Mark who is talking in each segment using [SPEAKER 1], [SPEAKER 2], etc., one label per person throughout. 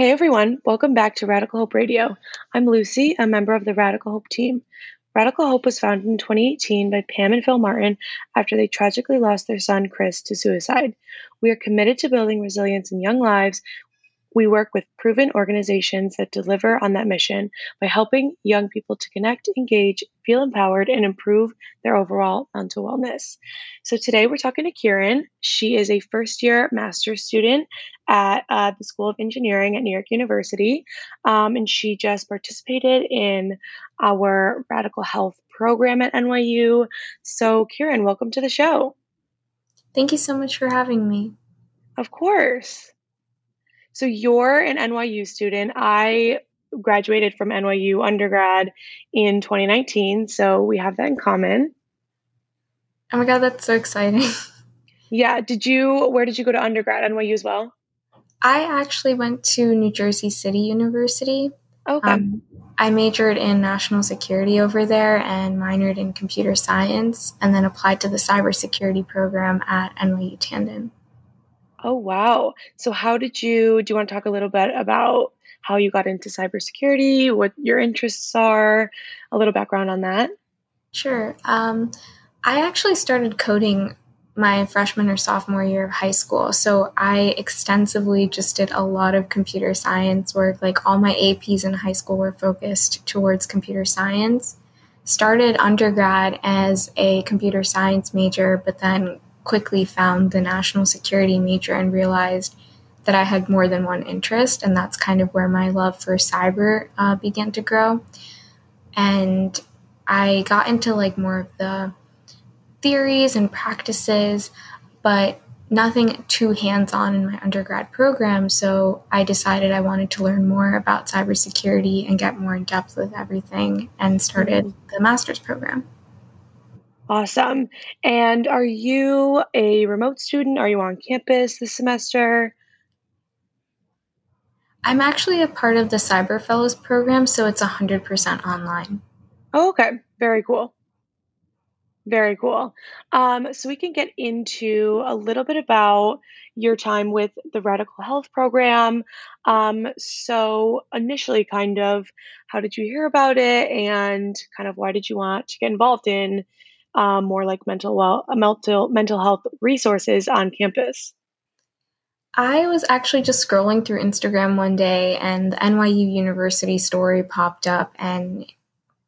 [SPEAKER 1] Hey everyone, welcome back to Radical Hope Radio. I'm Lucy, a member of the Radical Hope team. Radical Hope was founded in 2018 by Pam and Phil Martin after they tragically lost their son Chris to suicide. We are committed to building resilience in young lives we work with proven organizations that deliver on that mission by helping young people to connect, engage, feel empowered, and improve their overall mental wellness. So today we're talking to Kieran. She is a first year master's student at uh, the School of Engineering at New York University, um, and she just participated in our Radical Health program at NYU. So, Kieran, welcome to the show.
[SPEAKER 2] Thank you so much for having me.
[SPEAKER 1] Of course. So you're an NYU student. I graduated from NYU undergrad in 2019, so we have that in common.
[SPEAKER 2] Oh my god, that's so exciting.
[SPEAKER 1] yeah, did you where did you go to undergrad? NYU as well?
[SPEAKER 2] I actually went to New Jersey City University.
[SPEAKER 1] Okay. Um,
[SPEAKER 2] I majored in national security over there and minored in computer science and then applied to the cybersecurity program at NYU Tandon.
[SPEAKER 1] Oh, wow. So, how did you, do you want to talk a little bit about how you got into cybersecurity, what your interests are, a little background on that?
[SPEAKER 2] Sure. Um, I actually started coding my freshman or sophomore year of high school. So I extensively just did a lot of computer science work. Like all my APs in high school were focused towards computer science. Started undergrad as a computer science major, but then quickly found the national security major and realized that I had more than one interest, and that's kind of where my love for cyber uh, began to grow. And I got into like more of the theories and practices, but nothing too hands on in my undergrad program. So I decided I wanted to learn more about cybersecurity and get more in depth with everything and started mm-hmm. the master's program.
[SPEAKER 1] Awesome. And are you a remote student? Are you on campus this semester?
[SPEAKER 2] I'm actually a part of the Cyber Fellows program, so it's 100% online.
[SPEAKER 1] Oh, okay. Very cool. Very cool. Um, so we can get into a little bit about your time with the Radical Health program. Um, so initially, kind of, how did you hear about it, and kind of why did you want to get involved in um, more like mental well uh, mental mental health resources on campus?
[SPEAKER 2] I was actually just scrolling through Instagram one day, and the NYU University story popped up, and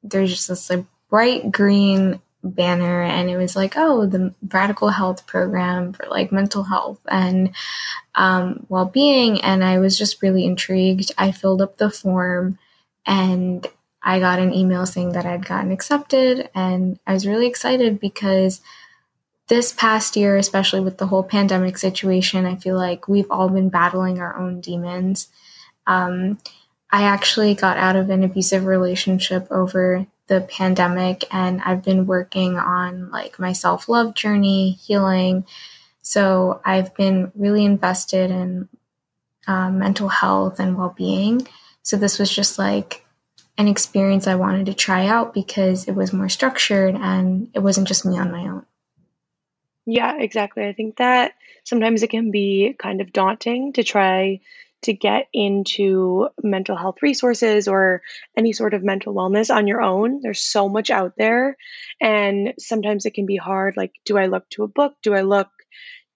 [SPEAKER 2] there's just this like bright green banner, and it was like, oh, the Radical Health program for like mental health and um, well being, and I was just really intrigued. I filled up the form, and I got an email saying that I'd gotten accepted, and I was really excited because this past year, especially with the whole pandemic situation, I feel like we've all been battling our own demons. Um, I actually got out of an abusive relationship over the pandemic, and I've been working on like my self love journey, healing. So I've been really invested in um, mental health and well being. So this was just like an experience I wanted to try out because it was more structured and it wasn't just me on my own.
[SPEAKER 1] Yeah, exactly. I think that sometimes it can be kind of daunting to try to get into mental health resources or any sort of mental wellness on your own. There's so much out there. And sometimes it can be hard. Like, do I look to a book? Do I look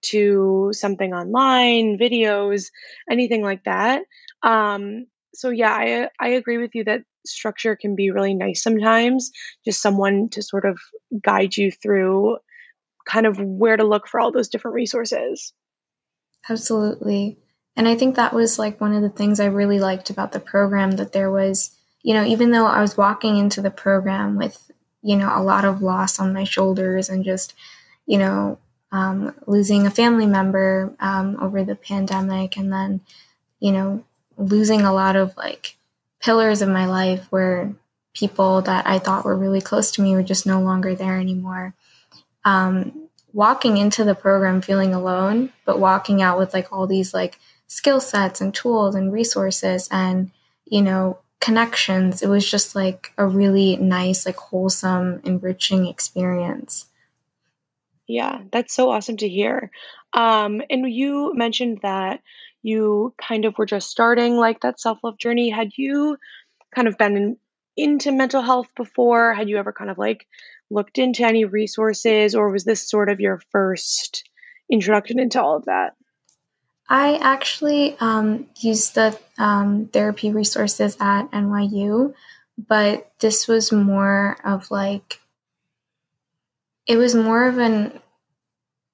[SPEAKER 1] to something online, videos, anything like that? Um, so yeah, I I agree with you that structure can be really nice sometimes. Just someone to sort of guide you through kind of where to look for all those different resources.
[SPEAKER 2] Absolutely. And I think that was like one of the things I really liked about the program that there was, you know, even though I was walking into the program with, you know, a lot of loss on my shoulders and just, you know, um, losing a family member um, over the pandemic and then, you know, losing a lot of like pillars of my life where people that I thought were really close to me were just no longer there anymore. Um, walking into the program feeling alone, but walking out with like all these like skill sets and tools and resources and, you know, connections. It was just like a really nice, like wholesome, enriching experience.
[SPEAKER 1] Yeah, that's so awesome to hear. Um, and you mentioned that you kind of were just starting like that self-love journey. Had you kind of been in, into mental health before? Had you ever kind of like looked into any resources or was this sort of your first introduction into all of that?
[SPEAKER 2] I actually um, used the um, therapy resources at NYU, but this was more of like, it was more of an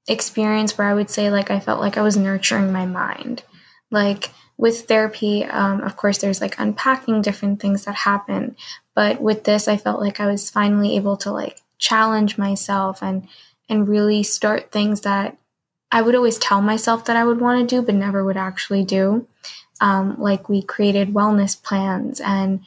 [SPEAKER 2] experience where I would say, like, I felt like I was nurturing my mind. Like, with therapy, um, of course, there's like unpacking different things that happen. But with this, I felt like I was finally able to like challenge myself and and really start things that I would always tell myself that I would want to do, but never would actually do. Um, like we created wellness plans, and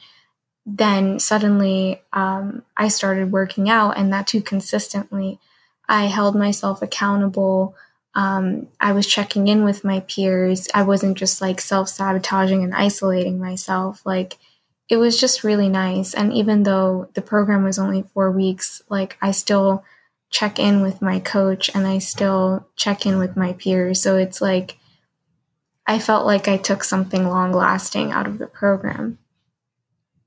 [SPEAKER 2] then suddenly um, I started working out, and that too consistently. I held myself accountable. Um, I was checking in with my peers. I wasn't just like self sabotaging and isolating myself. Like it was just really nice. And even though the program was only four weeks, like I still check in with my coach and I still check in with my peers. So it's like I felt like I took something long lasting out of the program.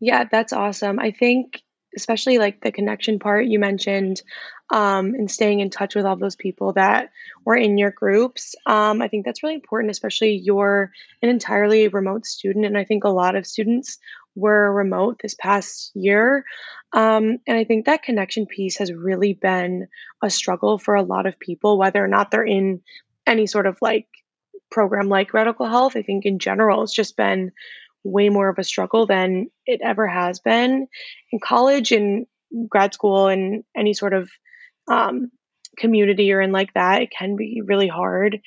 [SPEAKER 1] Yeah, that's awesome. I think especially like the connection part you mentioned um, and staying in touch with all those people that were in your groups. Um, I think that's really important, especially you're an entirely remote student. And I think a lot of students were remote this past year. Um, and I think that connection piece has really been a struggle for a lot of people, whether or not they're in any sort of like program like Radical Health. I think in general, it's just been way more of a struggle than it ever has been in college and grad school and any sort of um, community or in like that. It can be really hard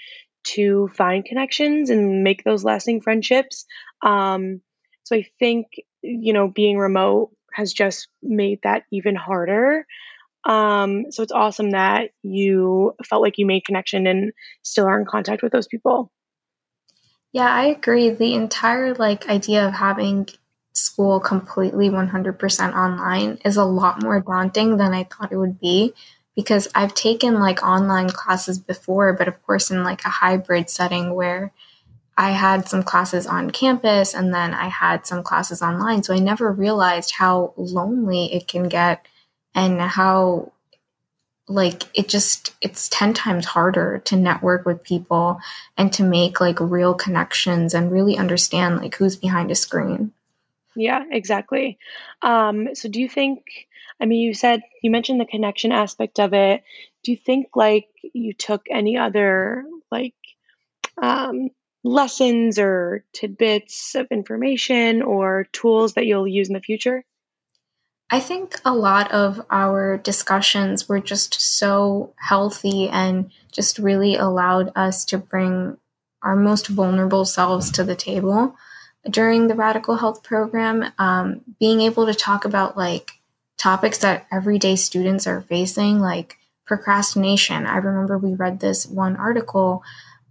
[SPEAKER 1] to find connections and make those lasting friendships. Um, so I think, you know, being remote has just made that even harder. Um, so it's awesome that you felt like you made connection and still are in contact with those people.
[SPEAKER 2] Yeah, I agree. The entire like idea of having school completely 100% online is a lot more daunting than I thought it would be because I've taken like online classes before, but of course in like a hybrid setting where I had some classes on campus and then I had some classes online. So I never realized how lonely it can get and how like it just it's 10 times harder to network with people and to make like real connections and really understand like who's behind a screen.
[SPEAKER 1] Yeah, exactly. Um so do you think I mean you said you mentioned the connection aspect of it. Do you think like you took any other like um lessons or tidbits of information or tools that you'll use in the future?
[SPEAKER 2] I think a lot of our discussions were just so healthy and just really allowed us to bring our most vulnerable selves to the table during the radical health program. Um, being able to talk about like topics that everyday students are facing, like procrastination. I remember we read this one article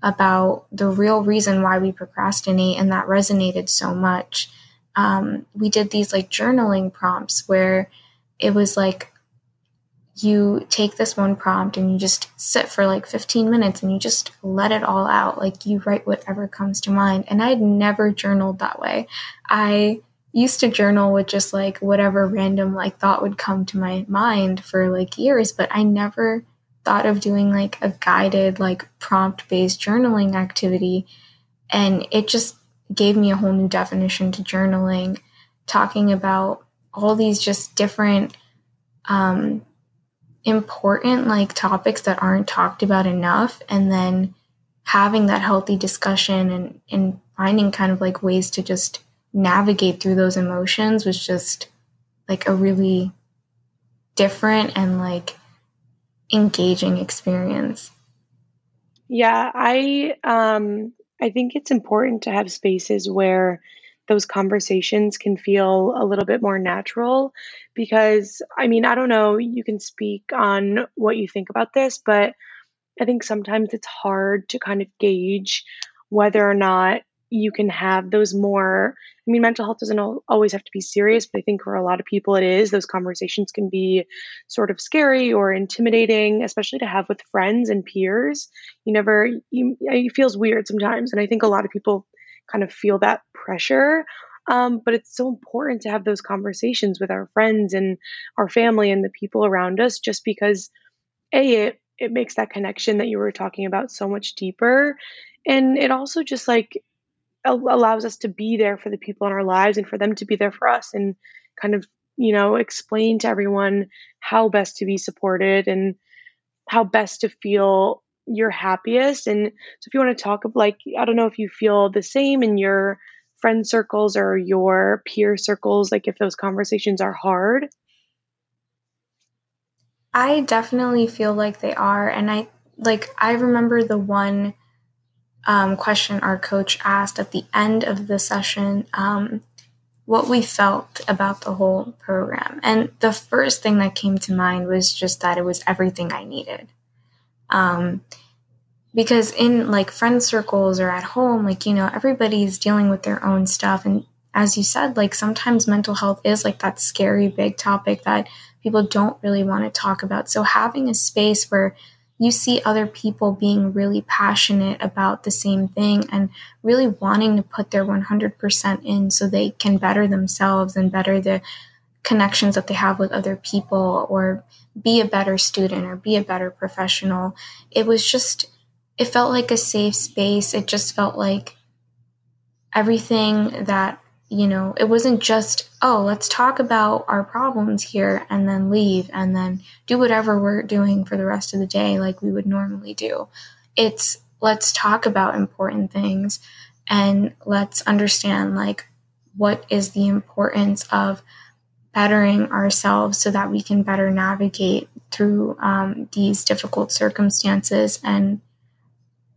[SPEAKER 2] about the real reason why we procrastinate, and that resonated so much. Um, we did these like journaling prompts where it was like you take this one prompt and you just sit for like 15 minutes and you just let it all out. Like you write whatever comes to mind. And I had never journaled that way. I used to journal with just like whatever random like thought would come to my mind for like years, but I never thought of doing like a guided, like prompt based journaling activity. And it just gave me a whole new definition to journaling, talking about all these just different, um, important like topics that aren't talked about enough. And then having that healthy discussion and, and finding kind of like ways to just navigate through those emotions was just like a really different and like engaging experience.
[SPEAKER 1] Yeah, I um I think it's important to have spaces where those conversations can feel a little bit more natural because I mean, I don't know, you can speak on what you think about this, but I think sometimes it's hard to kind of gauge whether or not you can have those more i mean mental health doesn't always have to be serious but i think for a lot of people it is. Those conversations can be sort of scary or intimidating especially to have with friends and peers. You never you it feels weird sometimes and i think a lot of people kind of feel that pressure. Um, but it's so important to have those conversations with our friends and our family and the people around us just because a it it makes that connection that you were talking about so much deeper and it also just like allows us to be there for the people in our lives and for them to be there for us and kind of you know explain to everyone how best to be supported and how best to feel your happiest. And so if you want to talk of like i don't know if you feel the same in your friend circles or your peer circles like if those conversations are hard.
[SPEAKER 2] I definitely feel like they are. And i like i remember the one um, question our coach asked at the end of the session um, what we felt about the whole program. And the first thing that came to mind was just that it was everything I needed. Um, because in like friend circles or at home, like, you know, everybody's dealing with their own stuff. And as you said, like sometimes mental health is like that scary big topic that people don't really want to talk about. So having a space where you see other people being really passionate about the same thing and really wanting to put their 100% in so they can better themselves and better the connections that they have with other people or be a better student or be a better professional. It was just, it felt like a safe space. It just felt like everything that you know, it wasn't just, oh, let's talk about our problems here and then leave and then do whatever we're doing for the rest of the day like we would normally do. It's let's talk about important things and let's understand like what is the importance of bettering ourselves so that we can better navigate through um, these difficult circumstances and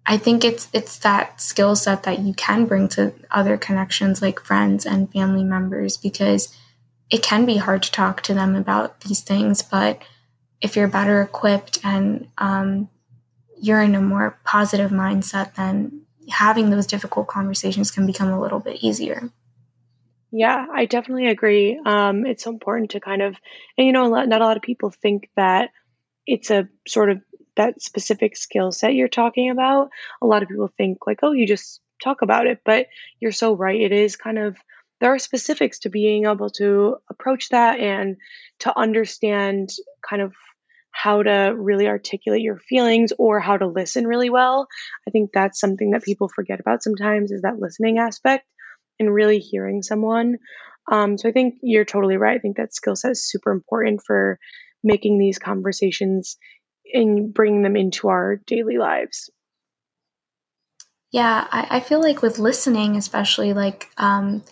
[SPEAKER 2] I think it's it's that skill set that you can bring to other connections like friends and family members because it can be hard to talk to them about these things, but if you're better equipped and um, you're in a more positive mindset, then having those difficult conversations can become a little bit easier.
[SPEAKER 1] Yeah, I definitely agree. Um, it's so important to kind of, and you know, not a lot of people think that it's a sort of that specific skill set you're talking about, a lot of people think like, oh, you just talk about it. But you're so right. It is kind of, there are specifics to being able to approach that and to understand kind of how to really articulate your feelings or how to listen really well. I think that's something that people forget about sometimes is that listening aspect and really hearing someone. Um, so I think you're totally right. I think that skill set is super important for making these conversations and bringing them into our daily lives.
[SPEAKER 2] Yeah, I, I feel like with listening, especially, like um,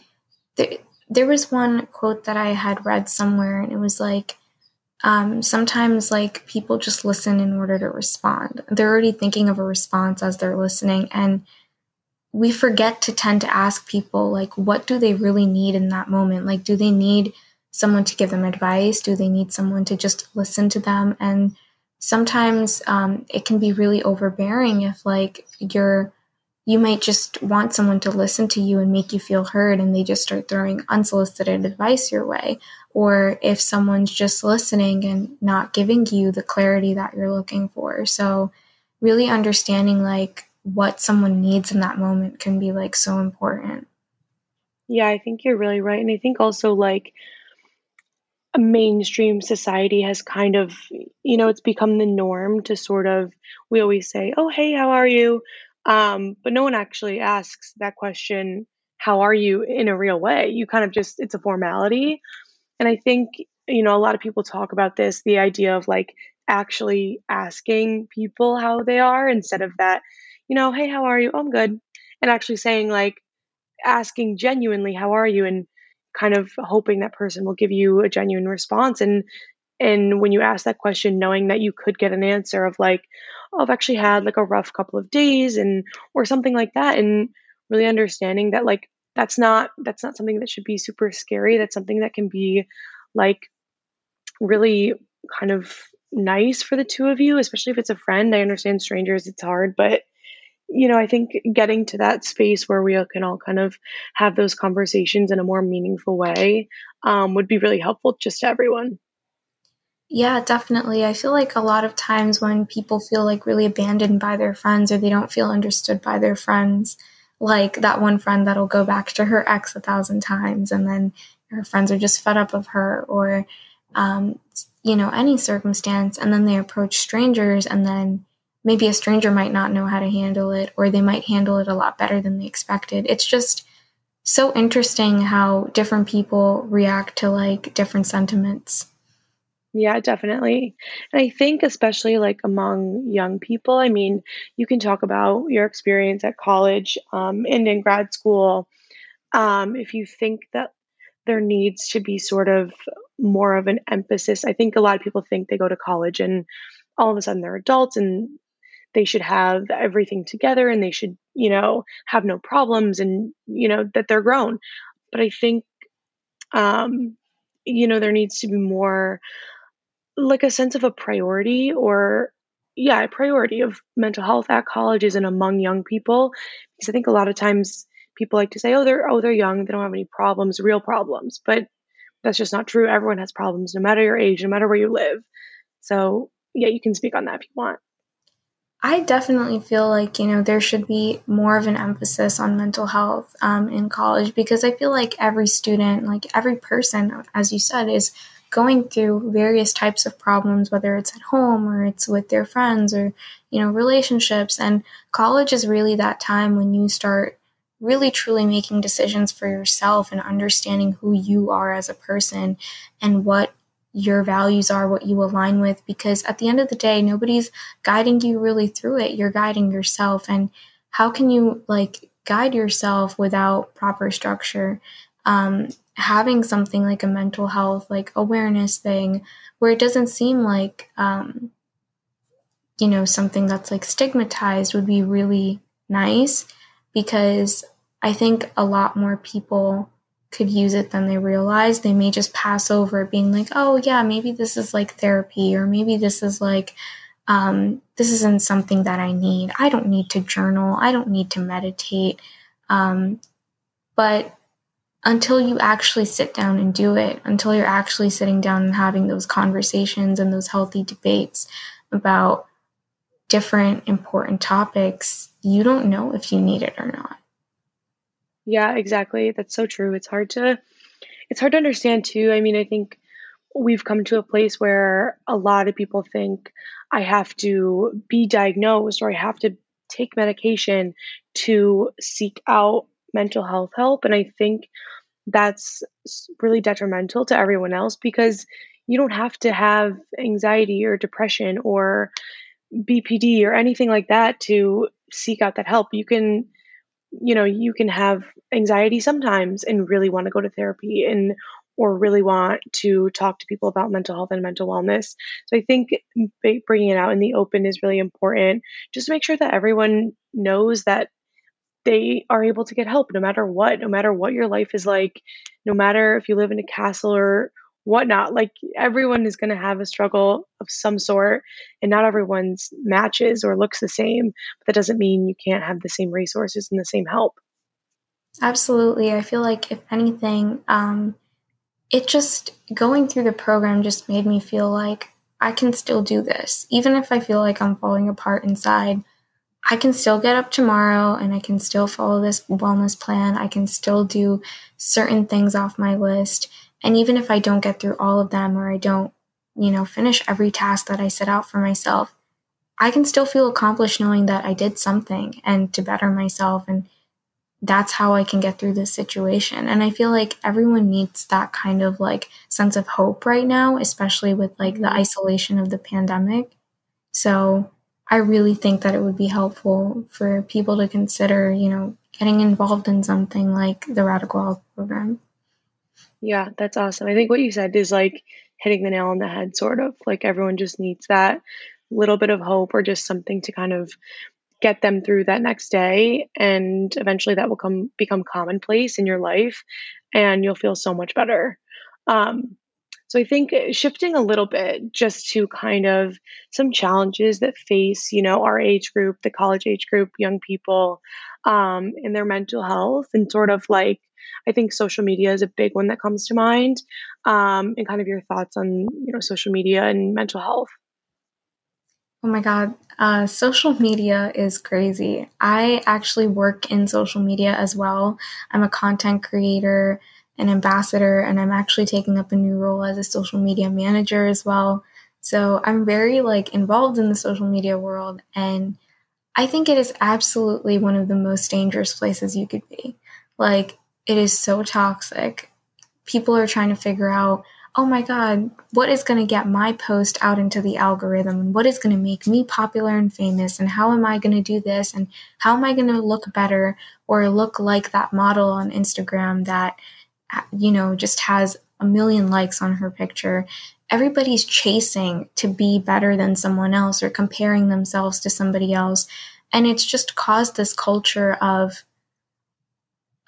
[SPEAKER 2] there, there was one quote that I had read somewhere, and it was like, um, sometimes like people just listen in order to respond. They're already thinking of a response as they're listening, and we forget to tend to ask people like, what do they really need in that moment? Like, do they need someone to give them advice? Do they need someone to just listen to them? And sometimes um, it can be really overbearing if like you're you might just want someone to listen to you and make you feel heard and they just start throwing unsolicited advice your way. Or if someone's just listening and not giving you the clarity that you're looking for. So really understanding like what someone needs in that moment can be like so important.
[SPEAKER 1] Yeah i think you're really right. And i think also like mainstream society has kind of, you know, it's become the norm to sort of, we always say, oh, hey, how are you? Um, but no one actually asks that question, how are you in a real way? You kind of just, it's a formality. And I think, you know, a lot of people talk about this the idea of like actually asking people how they are instead of that, you know, hey, how are you? Oh, I'm good. And actually saying, like, asking genuinely, how are you? And kind of hoping that person will give you a genuine response. And and when you ask that question knowing that you could get an answer of like oh, i've actually had like a rough couple of days and or something like that and really understanding that like that's not that's not something that should be super scary. That's something that can be like really kind of nice for the two of you especially if it's a friend. I understand strangers it's hard but you know, I think getting to that space where we can all kind of have those conversations in a more meaningful way um, would be really helpful just to everyone.
[SPEAKER 2] Yeah, definitely. I feel like a lot of times when people feel like really abandoned by their friends or they don't feel understood by their friends, like that one friend that'll go back to her ex a thousand times and then her friends are just fed up of her or, um, you know, any circumstance. And then they approach strangers and then maybe a stranger might not know how to handle it or they might handle it a lot better than they expected. It's just so interesting how different people react to like different sentiments.
[SPEAKER 1] Yeah, definitely. And I think, especially like among young people, I mean, you can talk about your experience at college um, and in grad school. Um, if you think that there needs to be sort of more of an emphasis, I think a lot of people think they go to college and all of a sudden they're adults and they should have everything together and they should, you know, have no problems and, you know, that they're grown. But I think, um, you know, there needs to be more like a sense of a priority or yeah, a priority of mental health at colleges and among young people. Because I think a lot of times people like to say, oh, they're oh, they're young, they don't have any problems, real problems. But that's just not true. Everyone has problems, no matter your age, no matter where you live. So yeah, you can speak on that if you want.
[SPEAKER 2] I definitely feel like, you know, there should be more of an emphasis on mental health um, in college because I feel like every student, like every person, as you said, is going through various types of problems, whether it's at home or it's with their friends or, you know, relationships. And college is really that time when you start really truly making decisions for yourself and understanding who you are as a person and what your values are, what you align with. Because at the end of the day, nobody's guiding you really through it. You're guiding yourself. And how can you like guide yourself without proper structure? Um, having something like a mental health like awareness thing where it doesn't seem like um, you know something that's like stigmatized would be really nice because i think a lot more people could use it than they realize they may just pass over being like oh yeah maybe this is like therapy or maybe this is like um, this isn't something that i need. I don't need to journal. I don't need to meditate. Um, but until you actually sit down and do it, until you're actually sitting down and having those conversations and those healthy debates about different important topics, you don't know if you need it or not.
[SPEAKER 1] Yeah, exactly. That's so true. It's hard to it's hard to understand too. I mean, I think we've come to a place where a lot of people think I have to be diagnosed or I have to take medication to seek out mental health help. And I think that's really detrimental to everyone else because you don't have to have anxiety or depression or BPD or anything like that to seek out that help. You can, you know, you can have anxiety sometimes and really want to go to therapy and or really want to talk to people about mental health and mental wellness. So I think bringing it out in the open is really important just make sure that everyone knows that they are able to get help no matter what, no matter what your life is like, no matter if you live in a castle or whatnot. Like everyone is going to have a struggle of some sort, and not everyone's matches or looks the same. But that doesn't mean you can't have the same resources and the same help.
[SPEAKER 2] Absolutely. I feel like, if anything, um, it just going through the program just made me feel like I can still do this. Even if I feel like I'm falling apart inside, I can still get up tomorrow and I can still follow this wellness plan. I can still do certain things off my list. And even if I don't get through all of them or I don't, you know, finish every task that I set out for myself, I can still feel accomplished knowing that I did something and to better myself. And that's how I can get through this situation. And I feel like everyone needs that kind of like sense of hope right now, especially with like the mm-hmm. isolation of the pandemic. So I really think that it would be helpful for people to consider, you know, getting involved in something like the Radical Health Program.
[SPEAKER 1] Yeah, that's awesome. I think what you said is like hitting the nail on the head, sort of. Like everyone just needs that little bit of hope or just something to kind of get them through that next day and eventually that will come become commonplace in your life and you'll feel so much better um, So I think shifting a little bit just to kind of some challenges that face, you know, our age group, the college age group, young people, um, in their mental health, and sort of like I think social media is a big one that comes to mind, um, and kind of your thoughts on you know social media and mental health.
[SPEAKER 2] Oh my God, uh, social media is crazy. I actually work in social media as well. I'm a content creator an ambassador and I'm actually taking up a new role as a social media manager as well. So I'm very like involved in the social media world and I think it is absolutely one of the most dangerous places you could be. Like it is so toxic. People are trying to figure out, oh my God, what is going to get my post out into the algorithm? And what is going to make me popular and famous? And how am I going to do this? And how am I going to look better or look like that model on Instagram that you know, just has a million likes on her picture. Everybody's chasing to be better than someone else or comparing themselves to somebody else. And it's just caused this culture of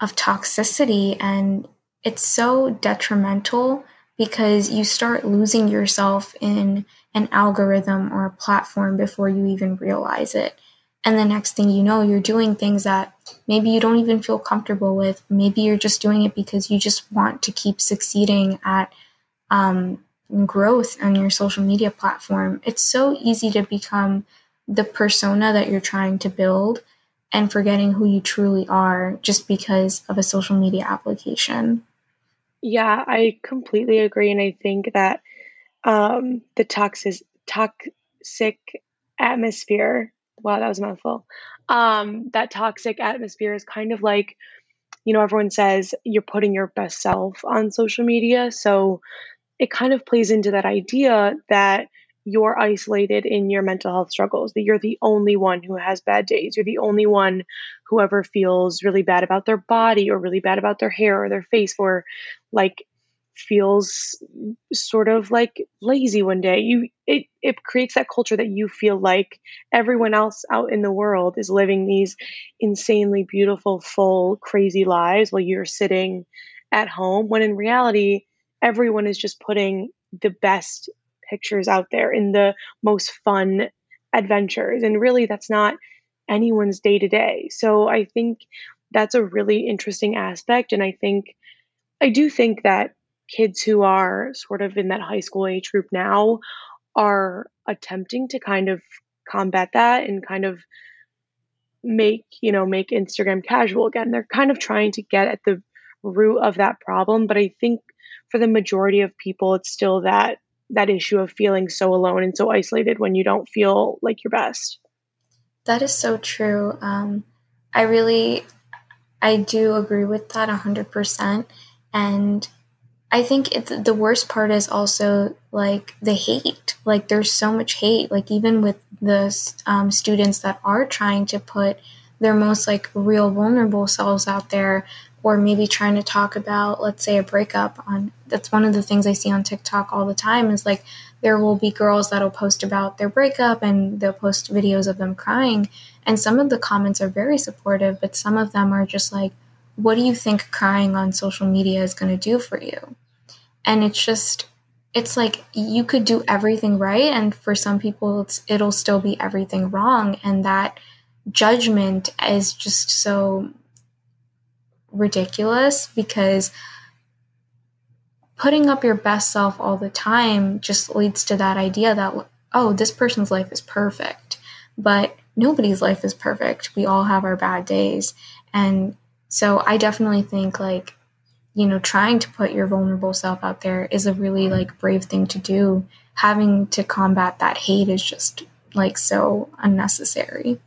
[SPEAKER 2] of toxicity and it's so detrimental because you start losing yourself in an algorithm or a platform before you even realize it. And the next thing you know, you're doing things that maybe you don't even feel comfortable with. Maybe you're just doing it because you just want to keep succeeding at um, growth on your social media platform. It's so easy to become the persona that you're trying to build and forgetting who you truly are just because of a social media application.
[SPEAKER 1] Yeah, I completely agree. And I think that um, the toxic, toxic atmosphere wow, that was a mouthful. Um, that toxic atmosphere is kind of like, you know, everyone says you're putting your best self on social media. So it kind of plays into that idea that you're isolated in your mental health struggles, that you're the only one who has bad days. You're the only one who ever feels really bad about their body or really bad about their hair or their face or like feels sort of like lazy one day you it, it creates that culture that you feel like everyone else out in the world is living these insanely beautiful full crazy lives while you're sitting at home when in reality everyone is just putting the best pictures out there in the most fun adventures. And really that's not anyone's day to day so i think that's a really interesting aspect. And i think i do think that kids who are sort of in that high school age group now are attempting to kind of combat that and kind of make you know make instagram casual again. They're kind of trying to get at the root of that problem. But i think for the majority of people it's still that that issue of feeling so alone and so isolated when you don't feel like your best
[SPEAKER 2] that is so true um, i really i do agree with that 100% and I think it's the worst part is also like the hate. Like there's so much hate. Like even with the um, students that are trying to put their most like real vulnerable selves out there, or maybe trying to talk about, let's say, a breakup. On that's one of the things I see on TikTok all the time is like there will be girls that'll post about their breakup and they'll post videos of them crying, and some of the comments are very supportive, but some of them are just like, "What do you think crying on social media is going to do for you?" and it's just it's like you could do everything right and for some people it'll still be everything wrong and that judgment is just so ridiculous because putting up your best self all the time just leads to that idea that oh this person's life is perfect but nobody's life is perfect we all have our bad days and so i definitely think like you know, trying to put your vulnerable self out there is a really like brave thing to do. Having to combat that hate is just like so unnecessary.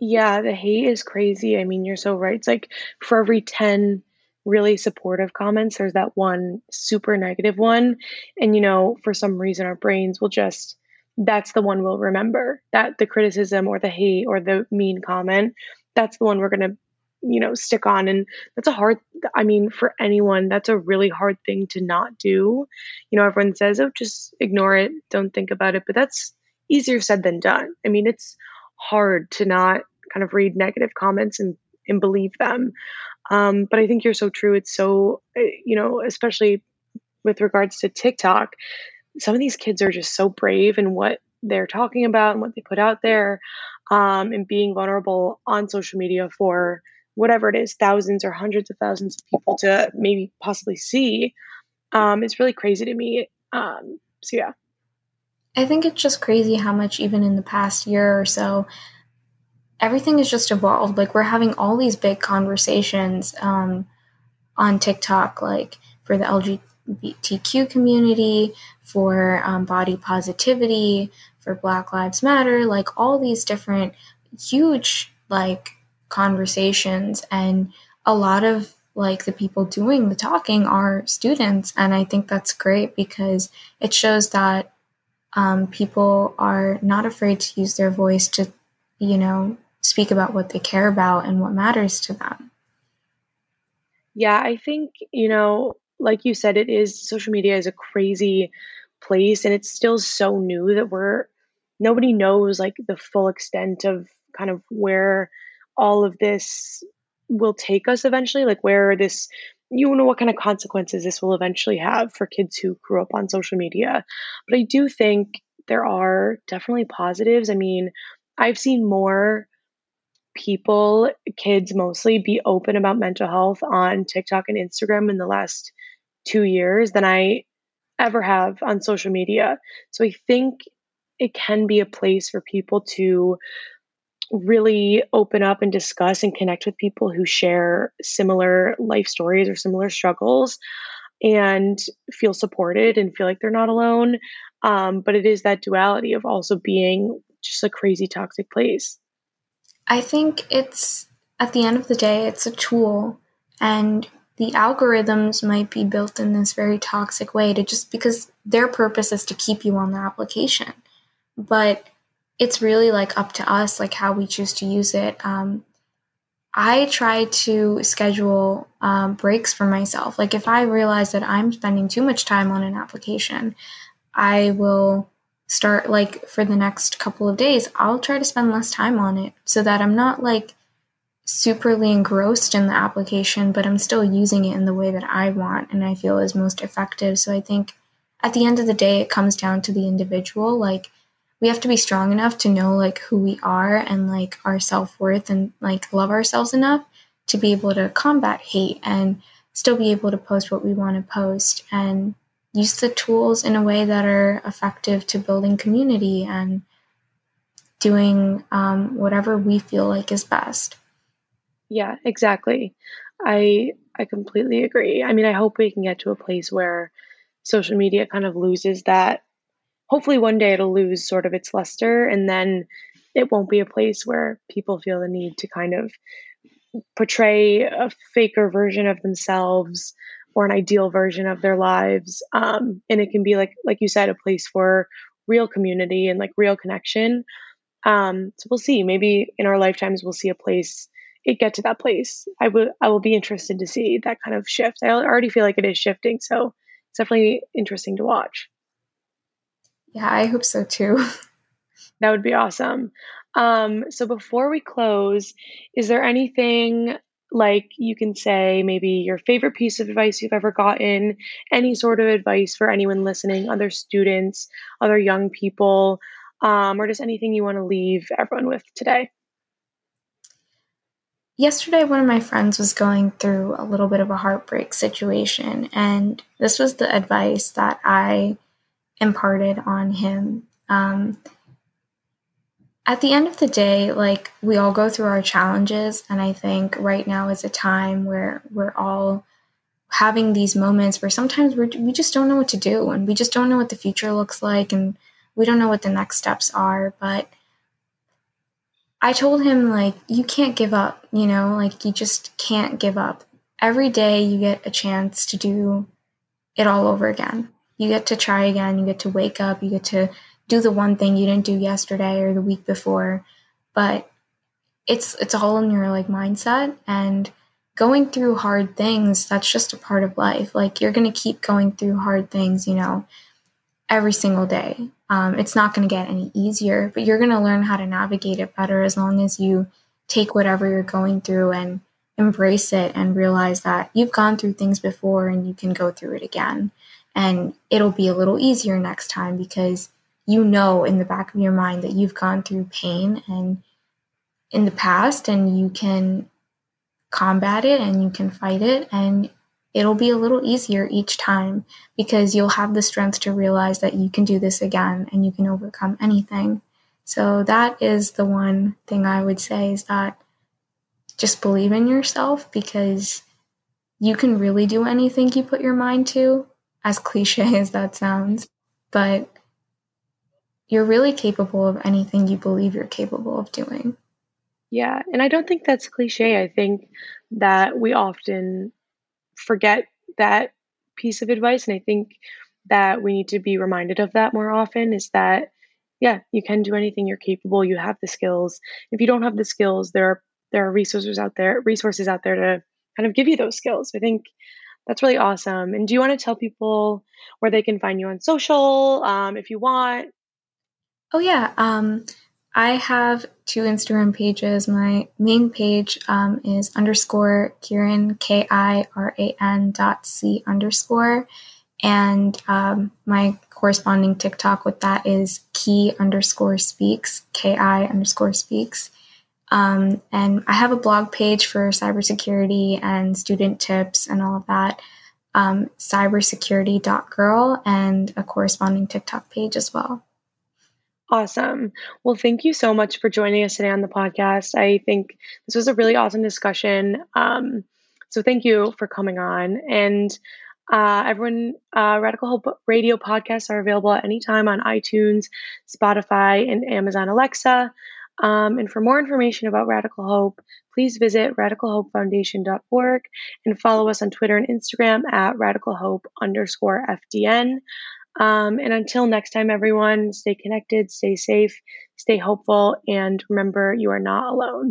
[SPEAKER 1] Yeah, the hate is crazy. I mean, you're so right. It's like for every 10 really supportive comments, there's that one super negative one. And, you know, for some reason, our brains will just, that's the one we'll remember that the criticism or the hate or the mean comment, that's the one we're going to you know stick on and that's a hard i mean for anyone that's a really hard thing to not do you know everyone says oh just ignore it don't think about it but that's easier said than done i mean it's hard to not kind of read negative comments and and believe them um, but i think you're so true it's so eh, you know especially with regards to TikTok, some of these kids are just so brave in what they're talking about and what they put out there, um, and being vulnerable on social media for whatever it is, thousands or hundreds of thousands of people to maybe possibly see. Um, it's really crazy to me. Um, so yeah.
[SPEAKER 2] I think it's just crazy how much even in the past year or so, everything has just evolved. Like we're having all these big conversations um, on TikTok, like for the LGBTQ community, for um, body positivity, for Black Lives Matter, like all these different huge like conversations, and a lot of like the people doing the talking are students, and I think that's great because it shows that um, people are not afraid to use their voice to, you know, speak about what they care about and what matters to them.
[SPEAKER 1] Yeah, I think, you know, like you said, it is social media is a crazy place and it's still so new that we're nobody knows like the full extent of kind of where all of this will take us eventually, like where this you know what kind of consequences this will eventually have for kids who grew up on social media. But I do think there are definitely positives. I mean, I've seen more people, kids mostly, be open about mental health on TikTok and Instagram in the last two years than I ever have on social media. So I think it can be a place for people to really open up and discuss and connect with people who share similar life stories or similar struggles and feel supported and feel like they're not alone. Um, but it is that duality of also being just a crazy toxic place.
[SPEAKER 2] I think it's at the end of the day, it's a tool, and the algorithms might be built in this very toxic way to just because their purpose is to keep you on the application. But it's really like up to us, like how we choose to use it. Um, I try to schedule um, breaks for myself. Like if I realize that I'm spending too much time on an application, I will start like for the next couple of days, I'll try to spend less time on it so that I'm not like superly engrossed in the application, but I'm still using it in the way that I want and I feel is most effective. So I think at the end of the day, it comes down to the individual. Like, we have to be strong enough to know like who we are and like our self-worth and like love ourselves enough to be able to combat hate and still be able to post what we want to post and use the tools in a way that are effective to building community and doing um, whatever we feel like is best.
[SPEAKER 1] Yeah, exactly. I I completely agree. I mean, I hope we can get to a place where social media kind of loses that. Hopefully, one day it'll lose sort of its luster, and then it won't be a place where people feel the need to kind of portray a faker version of themselves or an ideal version of their lives. Um, and it can be like, like you said, a place for real community and like real connection. Um, so we'll see. Maybe in our lifetimes, we'll see a place it get to that place. I will I will be interested to see that kind of shift. I already feel like it is shifting, so it's definitely interesting to watch.
[SPEAKER 2] Yeah, I hope so too.
[SPEAKER 1] that would be awesome. Um, so before we close, is there anything like you can say maybe your favorite piece of advice you've ever gotten, any sort of advice for anyone listening, other students, other young people, um, or just anything you want to leave everyone with today?
[SPEAKER 2] Yesterday, one of my friends was going through a little bit of a heartbreak situation, and this was the advice that I imparted on him. Um, at the end of the day, like we all go through our challenges, and I think right now is a time where we're all having these moments where sometimes we we just don't know what to do, and we just don't know what the future looks like, and we don't know what the next steps are. But I told him like you can't give up, you know, like you just can't give up. Every day you get a chance to do it all over again. You get to try again, you get to wake up, you get to do the one thing you didn't do yesterday or the week before. But it's it's all in your like mindset and going through hard things that's just a part of life. Like you're to keep going through hard things you know every single day. Um, it's not going to get any easier but you're going to learn how to navigate it better as long as you take whatever you're going through and embrace it and realize that you've gone through things before and you can go through it again And it'll be a little easier next time because you know in the back of your mind that you've gone through pain and in the past and you can combat it and you can fight it and it'll be a little easier each time because you'll have the strength to realize that you can do this again and you can overcome anything. So that is the one thing I would say is that just believe in yourself because you can really do anything you put your mind to, as cliche as that sounds, but you're really capable of anything you believe you're capable of doing.
[SPEAKER 1] Yeah, and I don't think that's cliche. I think that we often forget that piece of advice, and I think that we need to be reminded of that more often is that yeah, you can do anything you're capable, you have the skills. If you don't have the skills, there are there are resources out there, resources out there to kind of give you those skills. I think that's really awesome. And do you want to tell people where they can find you on social um, if you want?
[SPEAKER 2] Oh, yeah. Um, I have two Instagram pages. My main page um, is underscore Kiran, K I R A N dot C underscore. And um, my corresponding TikTok with that is key underscore speaks, K I underscore speaks. Um, and I have a blog page for cybersecurity and student tips and all of that, um, cybersecurity.girl, and a corresponding TikTok page as well.
[SPEAKER 1] Awesome. Well, thank you so much for joining us today on the podcast. I think this was a really awesome discussion. Um, so thank you for coming on. And uh, everyone, uh, Radical Hope radio podcasts are available at any time on iTunes, Spotify, and Amazon Alexa. Um, and for more information about Radical Hope, please visit radicalhopefoundation.org and follow us on Twitter and Instagram at radicalhope underscore FDN. Um, and until next time, everyone, stay connected, stay safe, stay hopeful, and remember you are not alone.